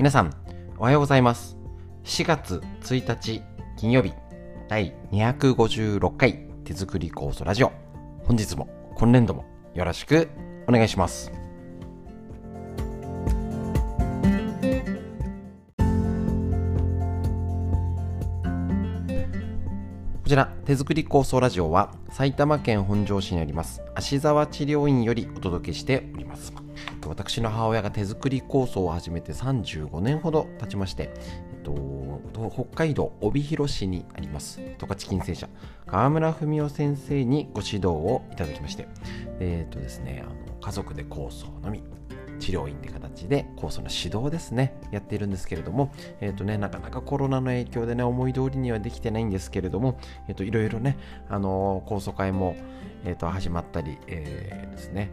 皆さん、おはようございます。4月1日金曜日、第256回手作り酵素ラジオ。本日も今年度もよろしくお願いします。こちら、手作り構想ラジオは埼玉県本庄市にあります芦沢治療院よりお届けしております。私の母親が手作り構想を始めて35年ほど経ちまして、えっと、北海道帯広市にあります。十勝金星社。川村文夫先生にご指導をいただきまして、えっとですね、あの家族で構想のみ治療院って形で酵素の指導ですねやっているんですけれども、えーとね、なかなかコロナの影響でね思い通りにはできてないんですけれども、えー、といろいろね、あの、酵素会も、えー、と始まったり、えー、ですね、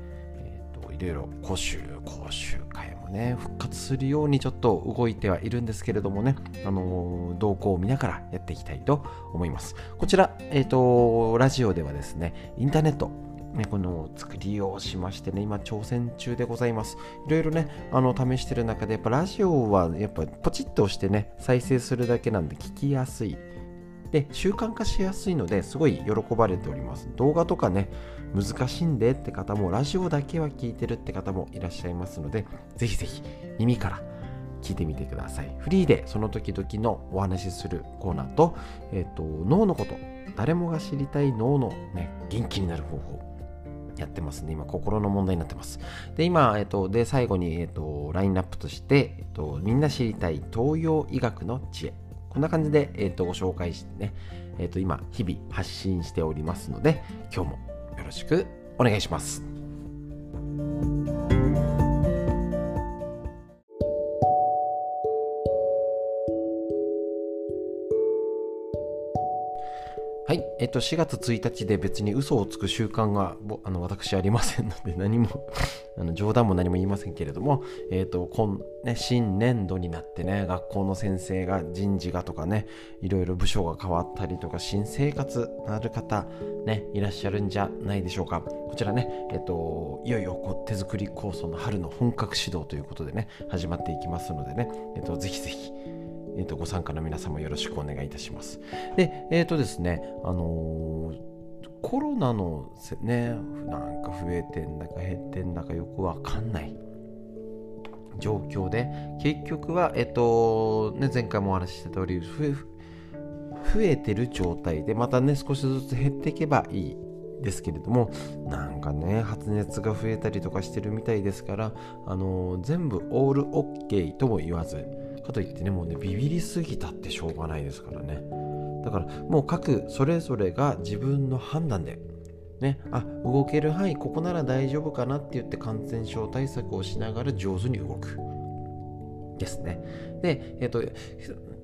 いろいろ講習講習会もね復活するようにちょっと動いてはいるんですけれどもね、あの動向を見ながらやっていきたいと思いますこちら、えー、とラジオではですねインターネットね、この作りをしましてね、今挑戦中でございます。いろいろね、あの、試してる中で、やっぱラジオは、やっぱポチッと押してね、再生するだけなんで聞きやすい。で、習慣化しやすいので、すごい喜ばれております。動画とかね、難しいんでって方も、ラジオだけは聞いてるって方もいらっしゃいますので、ぜひぜひ耳から聞いてみてください。フリーでその時々のお話しするコーナーと、えっ、と、脳のこと、誰もが知りたい脳のね、元気になる方法。やってますね。今、心の問題になってます。で、今、えっと、で、最後に、えっと、ラインナップとして、えっと、みんな知りたい東洋医学の知恵。こんな感じで、えっと、ご紹介してね、えっと、今、日々発信しておりますので、今日もよろしくお願いします。っと、4月1日で別に嘘をつく習慣がぼあの私ありませんので、何も あの冗談も何も言いませんけれども、えっと、今、ね、新年度になってね、学校の先生が人事がとかね、いろいろ部署が変わったりとか、新生活なる方、ね、いらっしゃるんじゃないでしょうか。こちらね、えっと、いよいよこう手作り構想の春の本格指導ということでね、始まっていきますのでね、えっと、ぜひぜひ、えー、とご参加の皆様よろしくお願いいたします。で、えっ、とですね、あのーコロナのせね、なんか増えてんだか減ってんだかよくわかんない状況で、結局は、えっ、と、ね、前回もお話しした通り、増え、増えてる状態で、またね、少しずつ減っていけばいいですけれどもなんかね発熱が増えたりとかしてるみたいですからあの全部オールオッケーとも言わずかといってねもうねビビりすぎたってしょうがないですからね。だからもう各それぞれが自分の判断でねあ動ける範囲ここなら大丈夫かなって言って感染症対策をしながら上手に動く。ですね。でえっ、と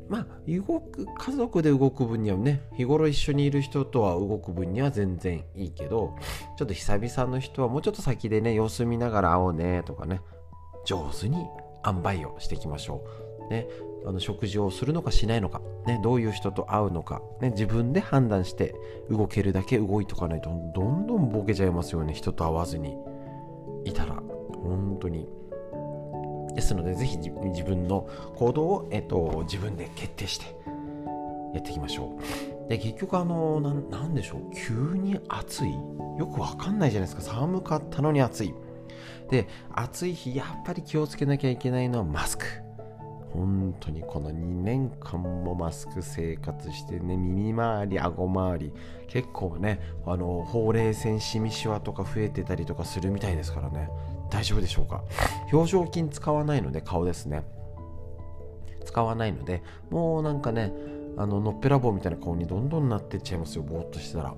まあ、動く、家族で動く分にはね、日頃一緒にいる人とは動く分には全然いいけど、ちょっと久々の人はもうちょっと先でね、様子見ながら会おうねとかね、上手に塩梅をしていきましょう。ね、あの食事をするのかしないのか、ね、どういう人と会うのか、ね、自分で判断して動けるだけ動いとかないと、どんどんボケちゃいますよね、人と会わずにいたら。本当に。ですので、ぜひ自分の行動を、えっと、自分で決定してやっていきましょう。で、結局、あの、ななんでしょう、急に暑い？よくわかんないじゃないですか。寒かったのに暑い。で、暑い日、やっぱり気をつけなきゃいけないのはマスク。本当にこの2年間もマスク生活してね、耳周り、顎周り、結構ね、あの、ほうれい線、しみしわとか増えてたりとかするみたいですからね。大丈夫でしょうか？表情筋使わないので顔ですね。使わないのでもうなんかねあののっぺらぼうみたいな顔にどんどんなってっちゃいますよぼーっとしてたら。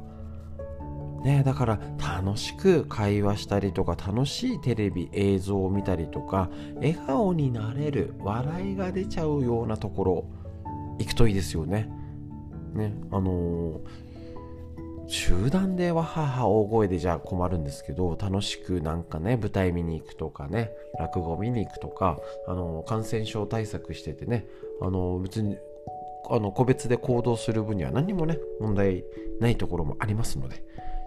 ねだから楽しく会話したりとか楽しいテレビ映像を見たりとか笑顔になれる笑いが出ちゃうようなところ行くといいですよね。ねあのー集団でわはは大声でじゃあ困るんですけど楽しくなんかね舞台見に行くとかね落語見に行くとかあの感染症対策しててねあの別にあの個別で行動する分には何もね問題ないところもありますので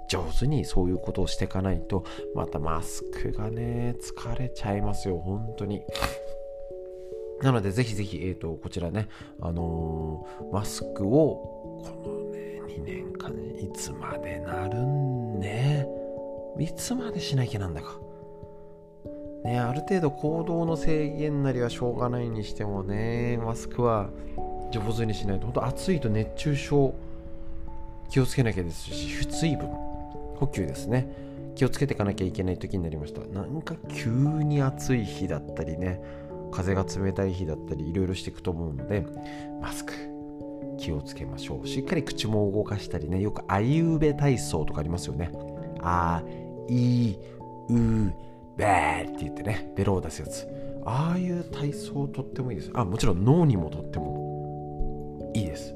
上手にそういうことをしていかないとまたマスクがね疲れちゃいますよ本当になので、ぜひぜひ、えっ、ー、と、こちらね、あのー、マスクを、このね、2年間、いつまでなるんね？いつまでしなきゃなんだか。ね、ある程度行動の制限なりはしょうがないにしてもね、マスクは上手にしないと、本当暑いと熱中症気をつけなきゃですし、水分、補給ですね。気をつけていかなきゃいけない時になりました。なんか急に暑い日だったりね、風が冷たい日だったりいろいろしていくと思うのでマスク気をつけましょう。しっかり口も動かしたりねよくあいうべ体操とかありますよね。あいうべって言ってねベロを出すやつ。ああいう体操とってもいいです。あもちろん脳にもとってもいいです。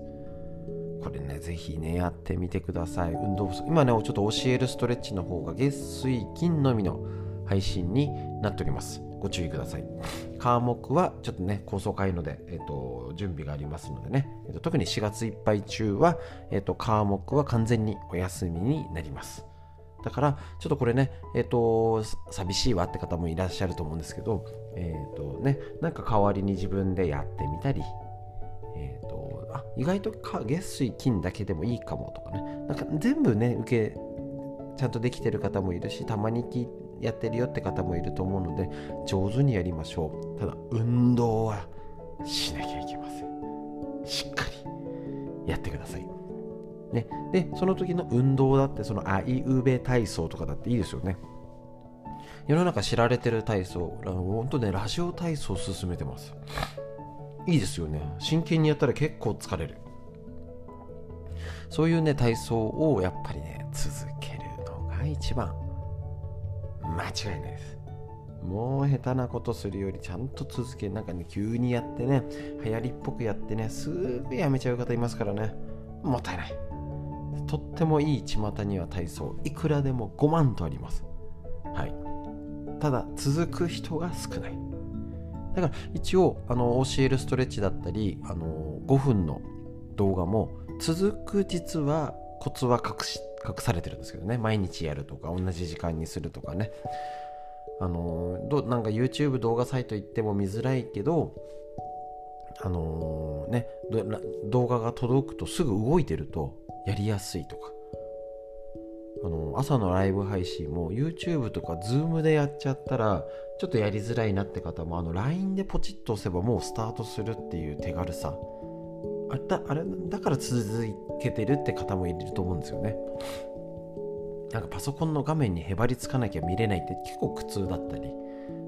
これねぜひねやってみてください運動不足今ねちょっと教えるストレッチの方が月水金のみの配信になっておりますご注意ください。科目はちょっとね、構想会ので、えっ、と、準備がありますのでね、えっ、と、特に4月いっぱい中は、えっ、と、科目は完全にお休みになります。だから、ちょっとこれね、えっ、と、寂しいわって方もいらっしゃると思うんですけど、えっ、とね、なんか代わりに自分でやってみたり、えっ、と、あ、意外と月水金だけでもいいかもとかね、なんか全部ね、受け、ちゃんとできてる方もいるし、たまに聞、やってるよって方もいると思うので上手にやりましょう。ただ運動はしなきゃいけません。しっかりやってください。ね、でその時の運動だってそのあいうべ体操とかだっていいですよね。世の中知られてる体操本当ねラジオ体操を進めてます。いいですよね。真剣にやったら結構疲れる。そういうね体操をやっぱりね続けるのが一番。間違いないです。もう下手なことするよりちゃんと続けなんかね急にやってね流行りっぽくやってねすーぐやめちゃう方いますからね。もったいない。とってもいい巷には体操いくらでも5万とあります。はい。ただ続く人が少ない。だから一応あの教えるストレッチだったりあの5分の動画も続く実はコツは隠し隠されてるんですけどね。毎日やるとか同じ時間にするとかね。あのどなんか YouTube 動画サイト行っても見づらいけどあのー、ね動画が届くとすぐ動いてるとやりやすいとか。あの朝のライブ配信も YouTube とか Zoom でやっちゃったらちょっとやりづらいなって方もあの LINE でポチッと押せばもうスタートするっていう手軽さ。あだあれだから続けてるって方もいると思うんですよね。なんかパソコンの画面にへばりつかなきゃ見れないって結構苦痛だったり。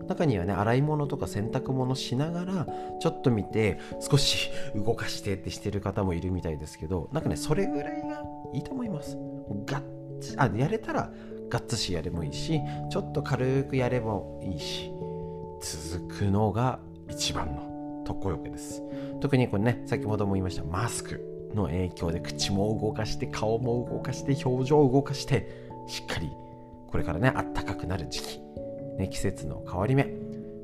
中にはね洗い物とか洗濯物しながらちょっと見て少し動かしてってしてる方もいるみたいですけどなんかねそれぐらいがいいと思います。ガッあやれたらガッツしやれもいいしちょっと軽くやれもいいし続くのが一番の特効薬です。特にこれね先ほども言いましたマスクの影響で口も動かして顔も動かして表情を動かしてしっかりこれからねあったかくなる時期、ね、季節の変わり目。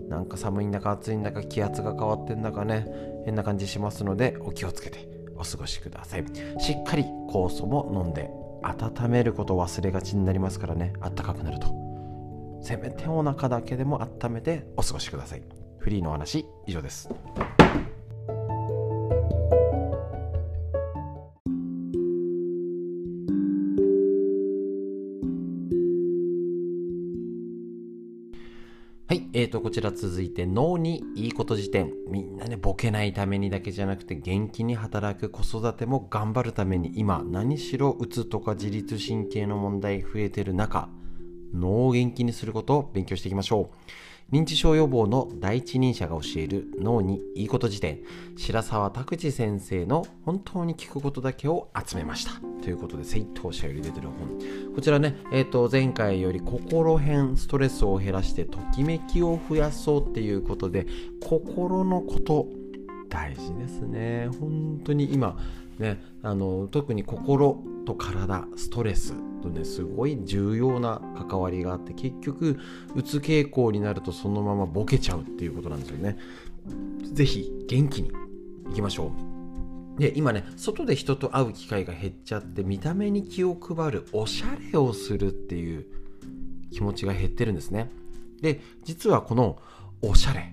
なんか寒いんだか暑いんだか気圧が変わってんだかね変な感じしますのでお気をつけてお過ごしください。しっかり酵素も飲んで温めることを忘れがちになりますからね。あったかくなると。せめてお腹だけでも温めてお過ごしください。フリーのお話以上です。はいえーと、こちら続いて脳にいいこと辞典みんなねボケないためにだけじゃなくて元気に働く子育ても頑張るために今何しろうつとか自律神経の問題増えてる中脳を元気にすることを勉強していきましょう。認知症予防の第一人者が教える脳にいいこと辞典白沢拓司先生の本当に聞くことだけを集めました。ということで正当者より出てる本。こちらね、えー、と前回より心編ストレスを減らしてときめきを増やそうっていうことで心のこと大事ですね。本当に今ねあの特に心と体ストレスとねすごい重要な関わりがあって結局うつ傾向になるとそのままボケちゃうっていうことなんですよね。是非元気にいきましょう。で今ね外で人と会う機会が減っちゃって見た目に気を配るおしゃれをするっていう気持ちが減ってるんですね。で実はこのおしゃれ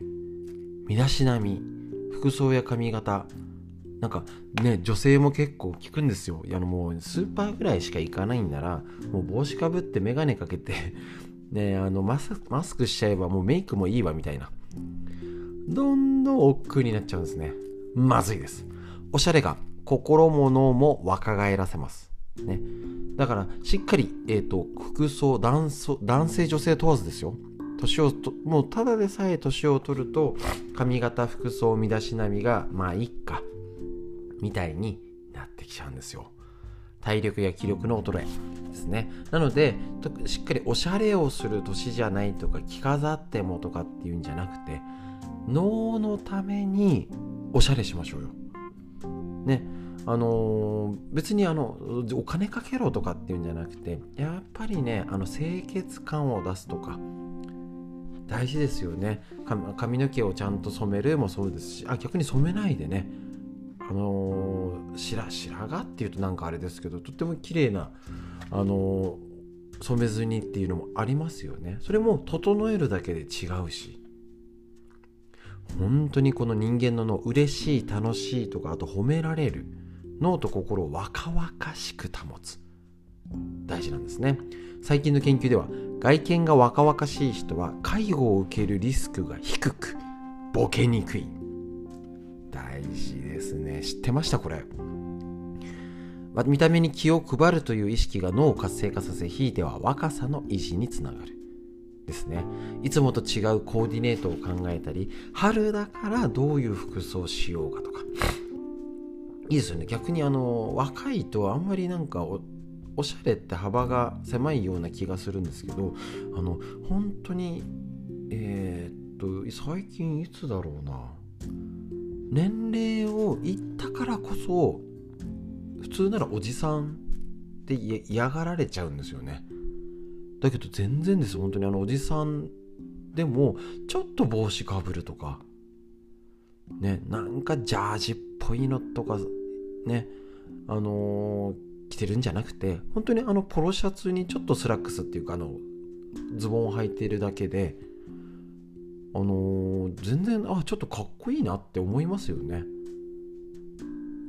身だしなみ服装や髪型。なんかね女性も結構聞くんですよ。あのもうスーパーぐらいしか行かないんならもう帽子かぶって眼鏡かけて ねあのマスマスクしちゃえばもうメイクもいいわみたいな。どんどん億劫になっちゃうんですね。まずいです。おしゃれが心も脳も若返らせます。ね。だからしっかり、えーと、服装男男性女性問わずですよ。年をともうただでさえ年を取ると髪型服装身だしなみがまあいっかみたいになってきちゃうんですよ。体力や気力の衰えですね。なのでしっかりおしゃれをする年じゃないとか着飾ってもとかっていうんじゃなくて脳のためにおしゃれしましょうよ。ね。あのー、別にあのお金かけろとかっていうんじゃなくてやっぱりねあの清潔感を出すとか大事ですよね。髪の毛をちゃんと染めるもそうですしあ逆に染めないでね。あのー、白白髪っていうとなんかあれですけどとっても綺麗なあのー、染めずにっていうのもありますよね。それも整えるだけで違うし。本当にこの人間の脳嬉しい楽しいとかあと褒められる脳と心を若々しく保つ。大事なんですね。最近の研究では外見が若々しい人は介護を受けるリスクが低くボケにくい。大事ですね。知ってました？これ。見た目に気を配るという意識が脳を活性化させひいては若さの維持につながる。ですね。いつもと違うコーディネートを考えたり春だからどういう服装をしようかとか。いいですよね。逆にあの若いとあんまりなんかおしゃれって幅が狭いような気がするんですけどあの本当にえー、っと最近いつだろうな。年齢を言ったからこそ普通ならおじさんって嫌がられちゃうんですよね。だけど全然です本当にあのおじさんでもちょっと帽子かぶるとかねなんかジャージっぽいのとかねあのー、てるんじゃなくて本当にあのポロシャツにちょっとスラックスっていうかあのズボンを履いてるだけであのー、全然あちょっとかっこいいなって思いますよね。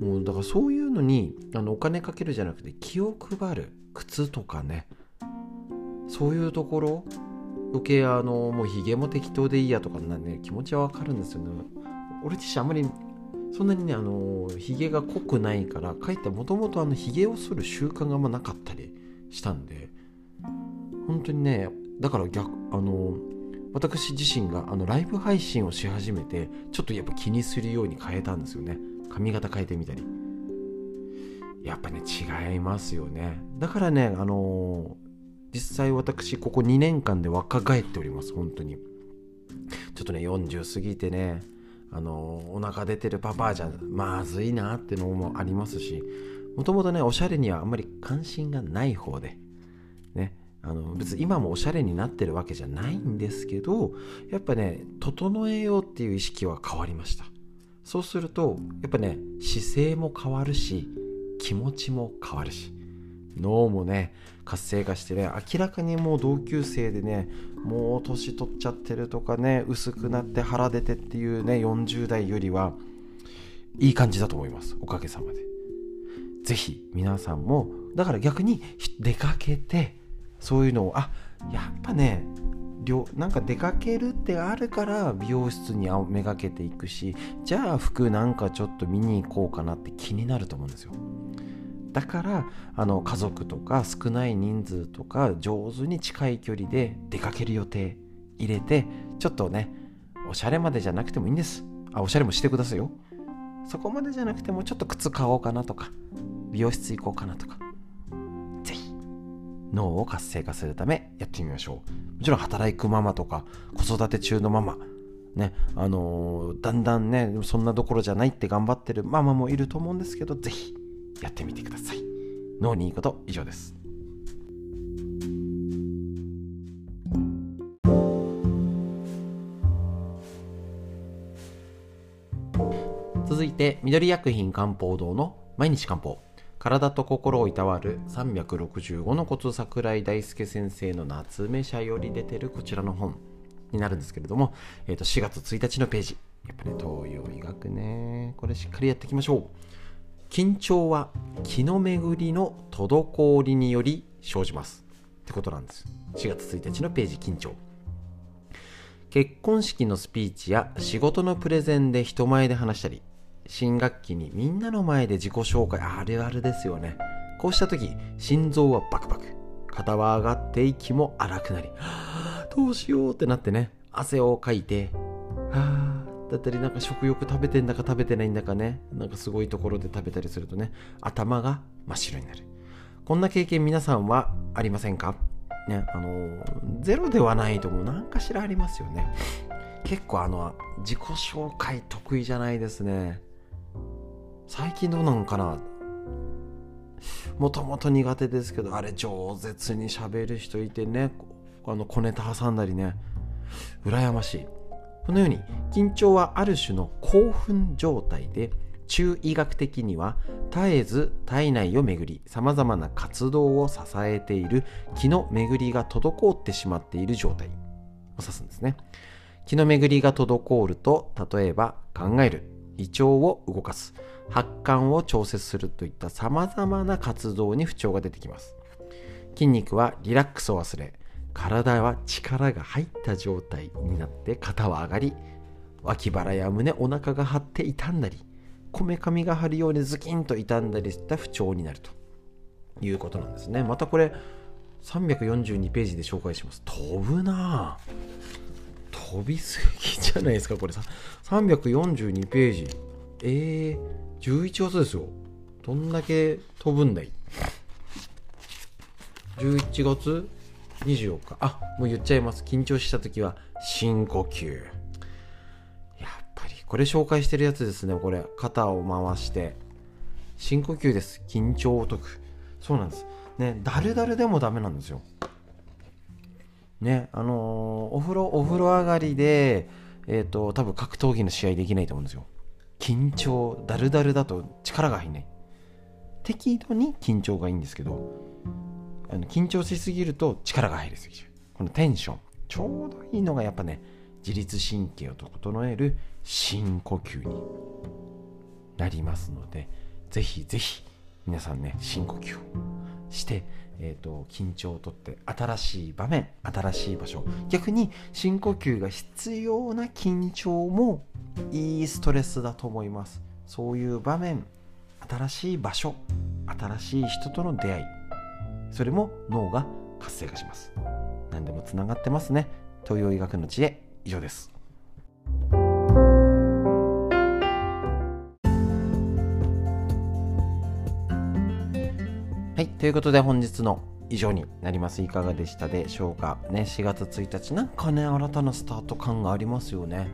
もうだからそういうのにあのお金かけるじゃなくて気を配る靴とかね。そういうところ余計あのもうヒゲも適当でいいやとかね気持ちはわかるんですよね。俺自身あんまりそんなにねあのヒゲが濃くないからかえってもともとあのヒゲを剃る習慣があんまなかったりしたんで本当にねだから逆あの私自身があのライブ配信をし始めてちょっとやっぱ気にするように変えたんですよね。髪型変えてみたり。やっぱね違いますよね。だからねあの実際私ここ2年間で若返っております本当に。ちょっとね40過ぎてね。あのお腹出てるパパじゃまずいなってのもありますしもともとねおしゃれにはあんまり関心がない方でねあの別に今もおしゃれになってるわけじゃないんですけどやっぱね整えようっていう意識は変わりました。そうするとやっぱね姿勢も変わるし気持ちも変わるし。脳もね活性化してね明らかにもう同級生でねもう年取っちゃってるとかね薄くなって腹出てっていうね40代よりはいい感じだと思いますおかげさまで。是非皆さんもだから逆に出かけてそういうのをあやっぱねなんか出かけるってあるから美容室にめがけていくしじゃあ服なんかちょっと見に行こうかなって気になると思うんですよ。だからあの家族とか少ない人数とか上手に近い距離で出かける予定入れてちょっとねおしゃれまでじゃなくてもいいんです。あおしゃれもしてくださいよ。そこまでじゃなくてもちょっと靴買おうかなとか美容室行こうかなとかぜひ脳を活性化するためやってみましょう。もちろん働くママとか子育て中のママねあのー、だんだんねそんなどころじゃないって頑張ってるママもいると思うんですけどぜひやってみてください。脳にいいこと以上です。続いて緑薬品漢方堂の毎日漢方。体と心をいたわる365のコツ桜井大輔先生の夏目社より出てるこちらの本になるんですけれども、えー、と4月1日のページ。やっぱね東洋医学ね。これしっかりやっていきましょう。緊張は気の巡りの滞りにより生じます。ってことなんです。4月1日のページ緊張。結婚式のスピーチや仕事のプレゼンで人前で話したり新学期にみんなの前で自己紹介。あるあるですよね。こうした時心臓はバクバク。肩は上がって息も荒くなり、はあ、どうしようってなってね。汗をかいてはあだったりなんか食欲食べてんだか食べてないんだかね。なんかすごいところで食べたりするとね頭が真っ白になる。こんな経験皆さんはありませんか？ねあのゼロではないと思う。何かしらありますよね。結構あの自己紹介得意じゃないですね。最近どうなんかな？もともと苦手ですけどあれ饒舌にしゃべる人いてねあの小ネタ挟んだりね。羨ましい。このように緊張はある種の興奮状態で中医学的には絶えず体内を巡りさまざまな活動を支えている気の巡りが滞ってしまっている状態。を指すんですね気の巡りが滞ると例えば考える胃腸を動かす発汗を調節するといったさまざまな活動に不調が出てきます。筋肉はリラックスを忘れ体は力が入った状態になって肩は上がり脇腹や胸お腹が張って痛んだりこめかみが張るようにズキンと傷んだりした不調になると。いうことなんですね。またこれ342ページで紹介します。飛ぶな飛びすぎじゃないですかこれ。さ342ページ。えー、11月ですよ。どんだけ飛ぶんだい？11月？24日。あもう言っちゃいます。緊張した時は深呼吸。やっぱりこれ紹介してるやつですねこれ。肩を回して。深呼吸です。緊張を解く。そうなんです。ねだるだるでもダメなんですよ。ねあのー、お風呂お風呂上がりでえっ、ー、と多分格闘技の試合できないと思うんですよ。緊張だるだるだと力が入んない。適度に緊張がいいんですけどあの緊張しすぎると力が入りすぎちゃう。このテンション。ちょうどいいのがやっぱね自律神経を整える深呼吸になりますのでぜひぜひ皆さんね深呼吸をして、えーと、緊張をとって新しい場面新しい場所逆に深呼吸が必要な緊張もいいストレスだと思います。そういう場面新しい場所新しい人との出会いそれも脳が活性化します。何でもつながってますね。東洋医学の知恵。以上です。はい。ということで本日の以上になります。いかがでしたでしょうか？ね4月1日な。んかね新たなスタート感がありますよね。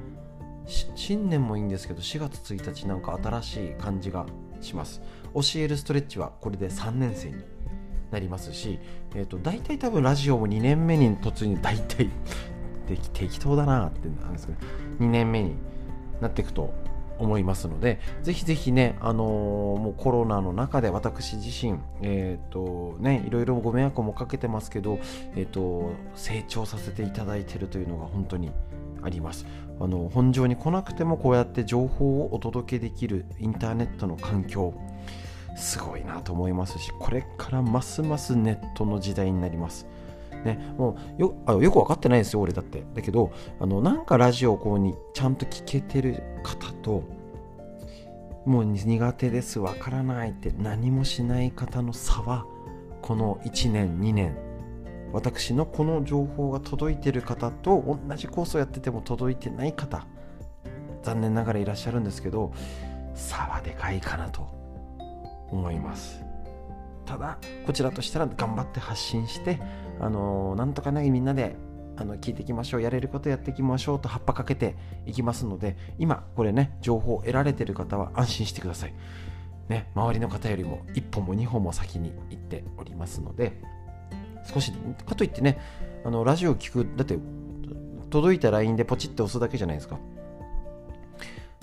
新年もいいんですけど4月1日なんか新しい感じがします。教えるストレッチはこれで3年生になりますし、えーと、大体多分ラジオも2年目に突入大体 適当だなってなんですけど2年目になっていくと思いますのでぜひぜひね、あのー、もうコロナの中で私自身、えっ、ー、とね、いろいろご迷惑もかけてますけど、えっ、ー、と成長させていただいてるというのが本当にあります。あの本庄に来なくてもこうやって情報をお届けできるインターネットの環境すごいなと思いますしこれからますますネットの時代になります。ね、もうよあよく分かってないですよ俺だって。だけどあのなんかラジオこうにちゃんと聞けてる方ともう苦手です分からないって何もしない方の差はこの1年2年私のこの情報が届いてる方と同じコースをやってても届いてない方残念ながらいらっしゃるんですけど差はでかいかなと。思います。ただこちらとしたら頑張って発信してあの、なんとかねみんなであの聞いていきましょうやれることやっていきましょうと葉っぱかけていきますので今これね情報を得られてる方は安心してください。ね周りの方よりも1本も2本も先に行っておりますので少しかといってねあのラジオを聞くだって届いた LINE でポチって押すだけじゃないですか。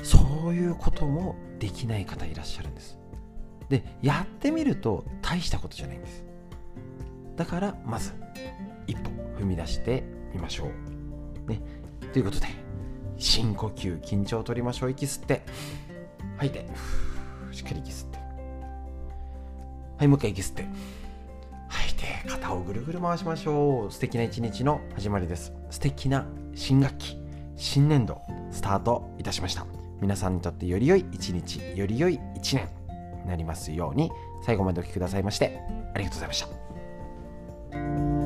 そういうこともできない方いらっしゃるんです。でやってみると大したことじゃないんです。だからまず一歩踏み出してみましょう。ね。ということで深呼吸緊張を取りましょう。息吸って吐いてしっかり息吸って。はいもう一回息吸って。吐いて肩をぐるぐる回しましょう。素敵な一日の始まりです。素敵な新学期新年度スタートいたしました。皆さんにとってより良い一日より良い一年。になりますように。最後までお聴きくださいましてありがとうございました。